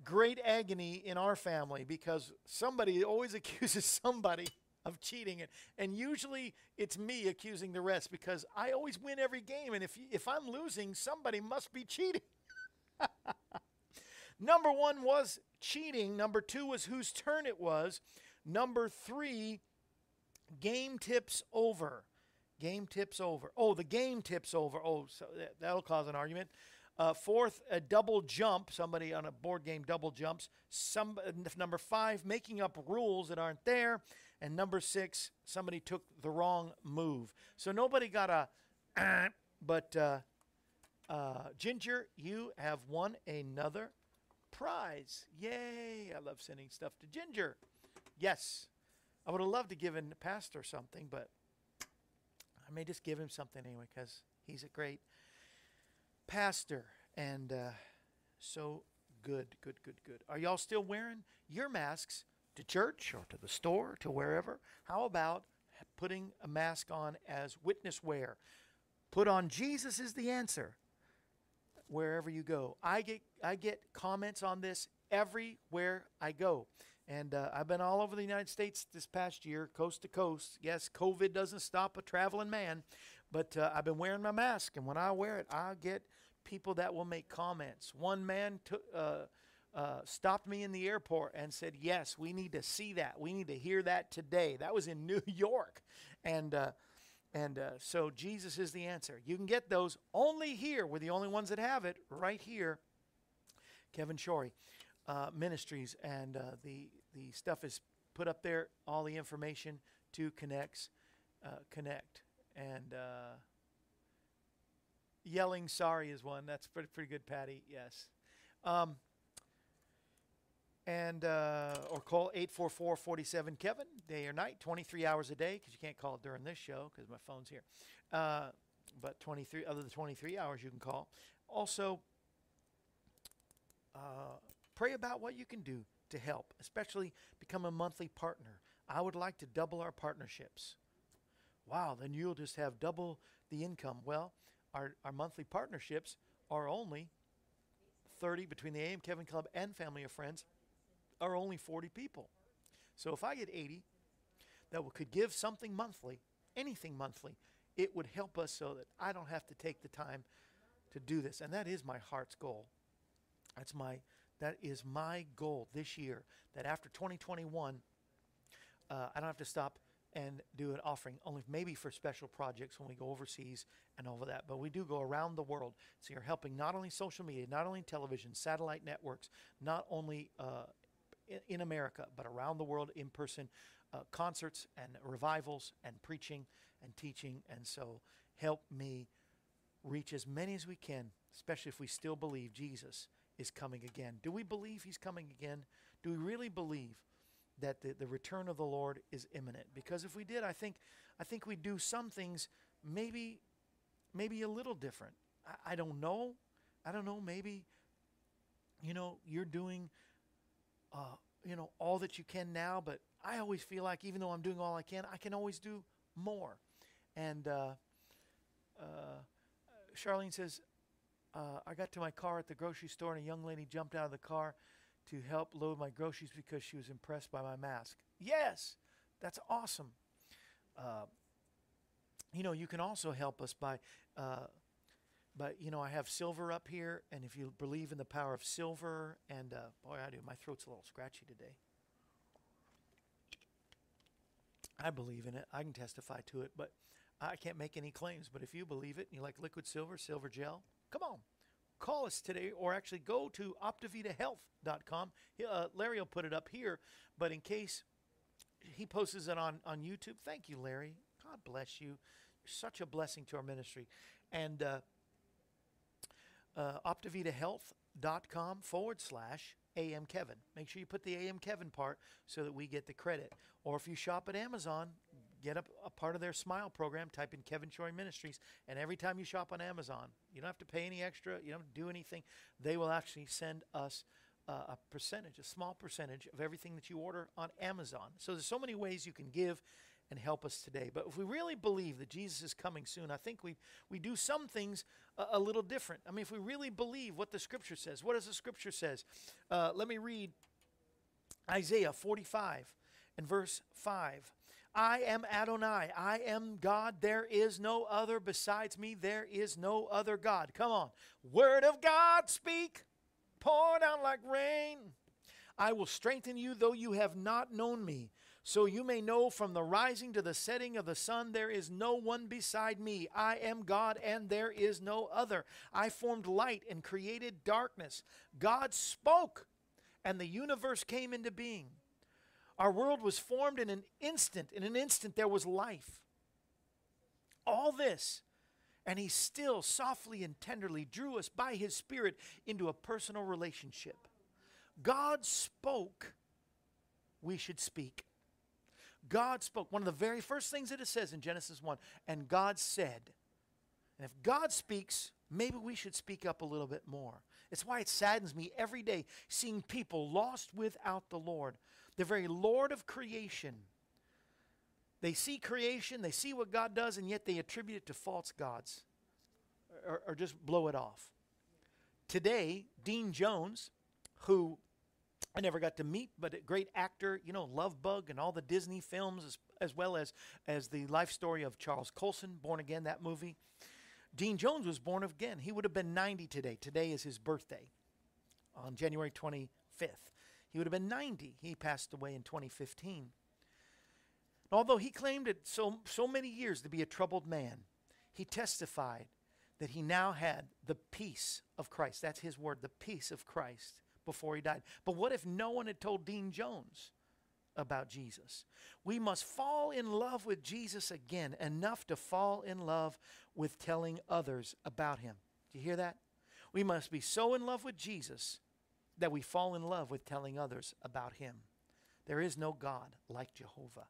great agony in our family because somebody always [LAUGHS] accuses somebody of cheating and, usually it's me accusing the rest because I always win every game and if if I'm losing somebody must be cheating. [LAUGHS] Number 1 was cheating, number 2 was whose turn it was, number 3 game tips over. Game tips over. Oh, the game tips over. Oh, so that, that'll cause an argument. Uh, fourth, a double jump. Somebody on a board game double jumps. Some number five, making up rules that aren't there, and number six, somebody took the wrong move. So nobody got a, [CLEARS THROAT] but uh, uh, Ginger, you have won another prize. Yay! I love sending stuff to Ginger. Yes, I would have loved to give in Pastor something, but I may just give him something anyway because he's a great pastor and uh, so good, good, good, good. Are y'all still wearing your masks to church or to the store to wherever? How about putting a mask on as witness wear? Put on Jesus is the answer wherever you go. I get I get comments on this everywhere I go. And uh, I've been all over the United States this past year, coast to coast. Yes, COVID doesn't stop a traveling man, but uh, I've been wearing my mask, and when I wear it, I get people that will make comments. One man. Uh, uh, stopped me in the airport and said, "Yes, we need to see that. We need to hear that today." That was in [LAUGHS] New York, and uh, and uh, so Jesus is the answer. You can get those only here. We're the only ones that have it right here. Kevin Shorey uh, Ministries, and uh, the the stuff is put up there. All the information to connects uh, connect and uh, yelling sorry is one. That's pretty pretty good, Patty. Yes. Um, and uh, or call 844-47 Kevin day or night 23 hours a day because you can't call it during this show because my phone's here. Uh, but 23 other than 23 hours you can call. Also uh, pray about what you can do to help especially become a monthly partner. I would like to double our partnerships. Wow then you'll just have double the income. Well our, our monthly partnerships are only 30 between the AM Kevin Club and Family of Friends are only 40 people. So if I get 80 that could give something monthly, anything monthly, it would help us so that I don't have to take the time to do this. And that is my heart's goal. That's my that is my goal this year that after 2021 uh, I don't have to stop and do an offering only maybe for special projects when we go overseas and all of that but we do go around the world so you're helping not only social media not only television satellite networks not only uh, in America, but around the world in person, uh, concerts and revivals and preaching and teaching. And so help me reach as many as we can, especially if we still believe Jesus is coming again. Do we believe he's coming again? Do we really believe that the, the return of the Lord is imminent? Because if we did, I think I think we'd do some things maybe maybe a little different. I, I don't know. I don't know. Maybe you know you're doing uh, you know all that you can now, but I always feel like even though I'm doing all I can, I can always do more. And uh, uh, Charlene says, uh, I got to my car at the grocery store, and a young lady jumped out of the car to help load my groceries because she was impressed by my mask. Yes, that's awesome. Uh, you know, you can also help us by, uh, but you know, I have silver up here, and if you believe in the power of silver, and uh, boy, I do. My throat's a little scratchy today. I believe in it. I can testify to it, but I can't make any claims. But if you believe it and you like liquid silver, silver gel, come on. Call us today or actually go to optivitahealth.com. Uh, Larry will put it up here, but in case he posts it on, on YouTube, thank you, Larry. God bless you. You're such a blessing to our ministry. And uh, uh, optivitahealth.com forward slash AM Kevin. Make sure you put the AM Kevin part so that we get the credit. Or if you shop at Amazon, get a, a part of their Smile program, type in Kevin Shorey Ministries, and every time you shop on Amazon, you don't have to pay any extra, you don't do anything. They will actually send us uh, a percentage, a small percentage of everything that you order on Amazon. So there's so many ways you can give and help us today. But if we really believe that Jesus is coming soon, I think we, we do some things a, a little different. I mean, if we really believe what the Scripture says, what does the Scripture says? Uh, let me read Isaiah 45 and verse 5. I am Adonai. I am God. There is no other besides me. There is no other God. Come on. Word of God, speak. Pour down like rain. I will strengthen you, though you have not known me. So you may know from the rising to the setting of the sun, there is no one beside me. I am God, and there is no other. I formed light and created darkness. God spoke, and the universe came into being. Our world was formed in an instant. In an instant, there was life. All this, and He still softly and tenderly drew us by His Spirit into a personal relationship. God spoke, we should speak. God spoke. One of the very first things that it says in Genesis 1 and God said. And if God speaks, maybe we should speak up a little bit more. It's why it saddens me every day seeing people lost without the Lord, the very Lord of creation. They see creation, they see what God does, and yet they attribute it to false gods or, or just blow it off. Today, Dean Jones, who I never got to meet, but a great actor, you know, Love Bug and all the Disney films, as, as well as, as the life story of Charles Colson, Born Again, that movie. Dean Jones was born again. He would have been 90 today. Today is his birthday on January 25th. He would have been 90. He passed away in 2015. Although he claimed it so, so many years to be a troubled man, he testified that he now had the peace of Christ. That's his word, the peace of Christ before he died. But what if no one had told Dean Jones about Jesus? We must fall in love with Jesus again, enough to fall in love with telling others about him. Do you hear that? We must be so in love with Jesus that we fall in love with telling others about him. There is no God like Jehovah.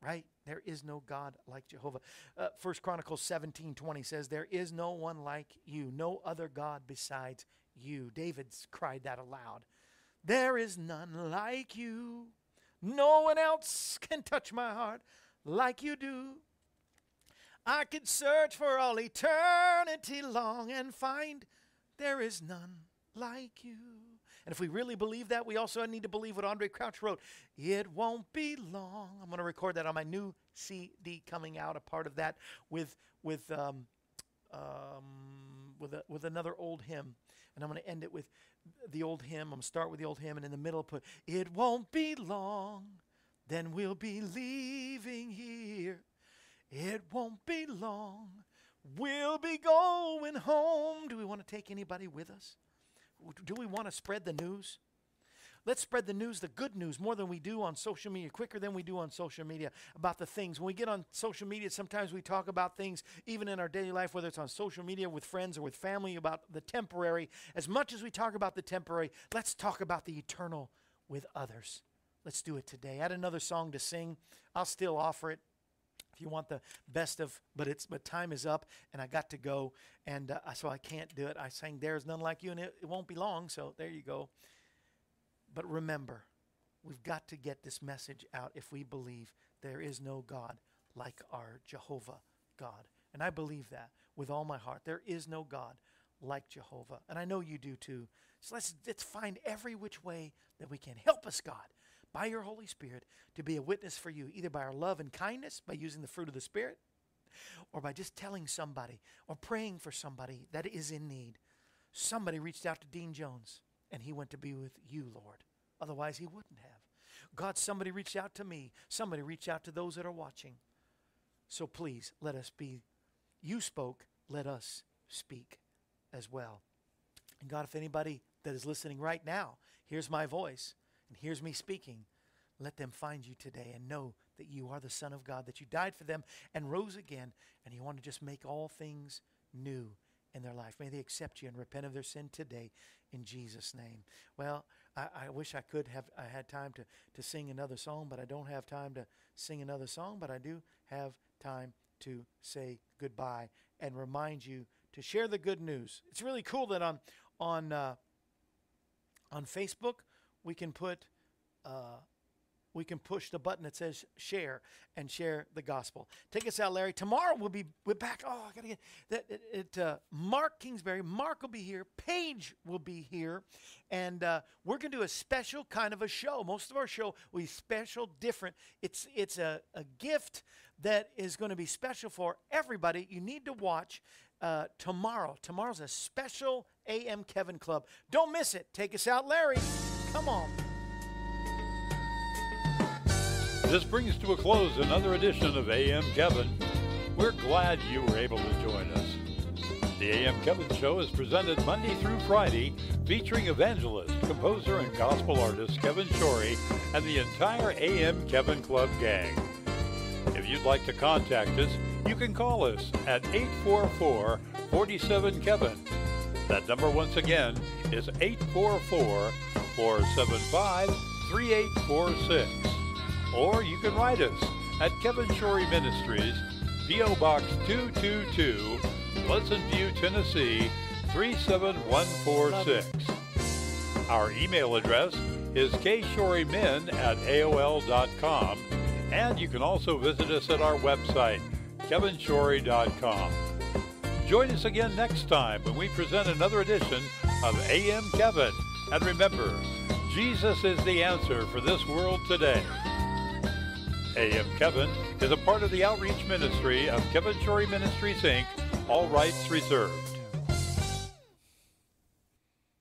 Right? There is no God like Jehovah. Uh, First Chronicles 17 20 says, There is no one like you, no other God besides you. David's cried that aloud. There is none like you. No one else can touch my heart like you do. I could search for all eternity long and find there is none like you. And if we really believe that, we also need to believe what Andraé Crouch wrote. It won't be long. I'm going to record that on my new CD coming out, a part of that with with um, um, with a, with another old hymn and I'm going to end it with the old hymn. I'm going to start with the old hymn, and in the middle, put, It won't be long, then we'll be leaving here. It won't be long, we'll be going home. Do we want to take anybody with us? Do we want to spread the news? Let's spread the news, the good news, more than we do on social media, quicker than we do on social media about the things. When we get on social media, sometimes we talk about things, even in our daily life, whether it's on social media with friends or with family, about the temporary. As much as we talk about the temporary, let's talk about the eternal with others. Let's do it today. Had another song to sing. I'll still offer it you want the best of but it's but time is up and i got to go and uh, so i can't do it. I sang there's none like you and it, it won't be long so there you go. But remember we've got to get this message out if we believe there is no god like our jehovah god. And i believe that with all my heart. There is no god like jehovah. And i know you do too. So let's let's find every which way that we can. Help us god by your Holy Spirit to be a witness for you, either by our love and kindness, by using the fruit of the Spirit, or by just telling somebody or praying for somebody that is in need. Somebody reached out to Dean Jones and he went to be with you, Lord. Otherwise, he wouldn't have. God, somebody reached out to me. Somebody reached out to those that are watching. So please let us be. You spoke, let us speak as well. And God, if anybody that is listening right now hears my voice, and hears me speaking, let them find you today and know that you are the Son of God, that you died for them and rose again, and you want to just make all things new in their life. May they accept you and repent of their sin today in Jesus' name. Well, I, I, wish I could have I had time to, to sing another song, but I don't have time to sing another song, but I do have time to say goodbye and remind you to share the good news. It's really cool that on on uh, on Facebook we can put uh, we can push the button that says share and share the gospel. Take us out, Larry. Tomorrow we'll be we're back. Oh, I gotta get that. It, it uh, Mark Kingsbury, Mark will be here. Paige will be here, and uh, we're gonna do a special kind of a show. Most of our show will be special, different. It's it's a, a gift that is going to be special for everybody. You need to watch uh, tomorrow. Tomorrow's a special AM Kevin Club. Don't miss it. Take us out, Larry. Come on. This brings to a close another edition of AM Kevin. We're glad you were able to join us. The AM Kevin Show is presented Monday through Friday, featuring evangelist, composer, and gospel artist Kevin Shorey and the entire AM Kevin Club gang. If you'd like to contact us, you can call us at 844 47 Kevin. That number, once again, is 844 475 3846. Or you can write us at Kevin Shorey Ministries, P.O. Box 222, Pleasant View, Tennessee 37146. Our email address is kshorymen at aol.com, and you can also visit us at our website, kevinshorey.com. Join us again next time when we present another edition of AM Kevin. And remember, Jesus is the answer for this world today. AM Kevin is a part of the outreach ministry of Kevin Shorey Ministries, Inc., all rights reserved.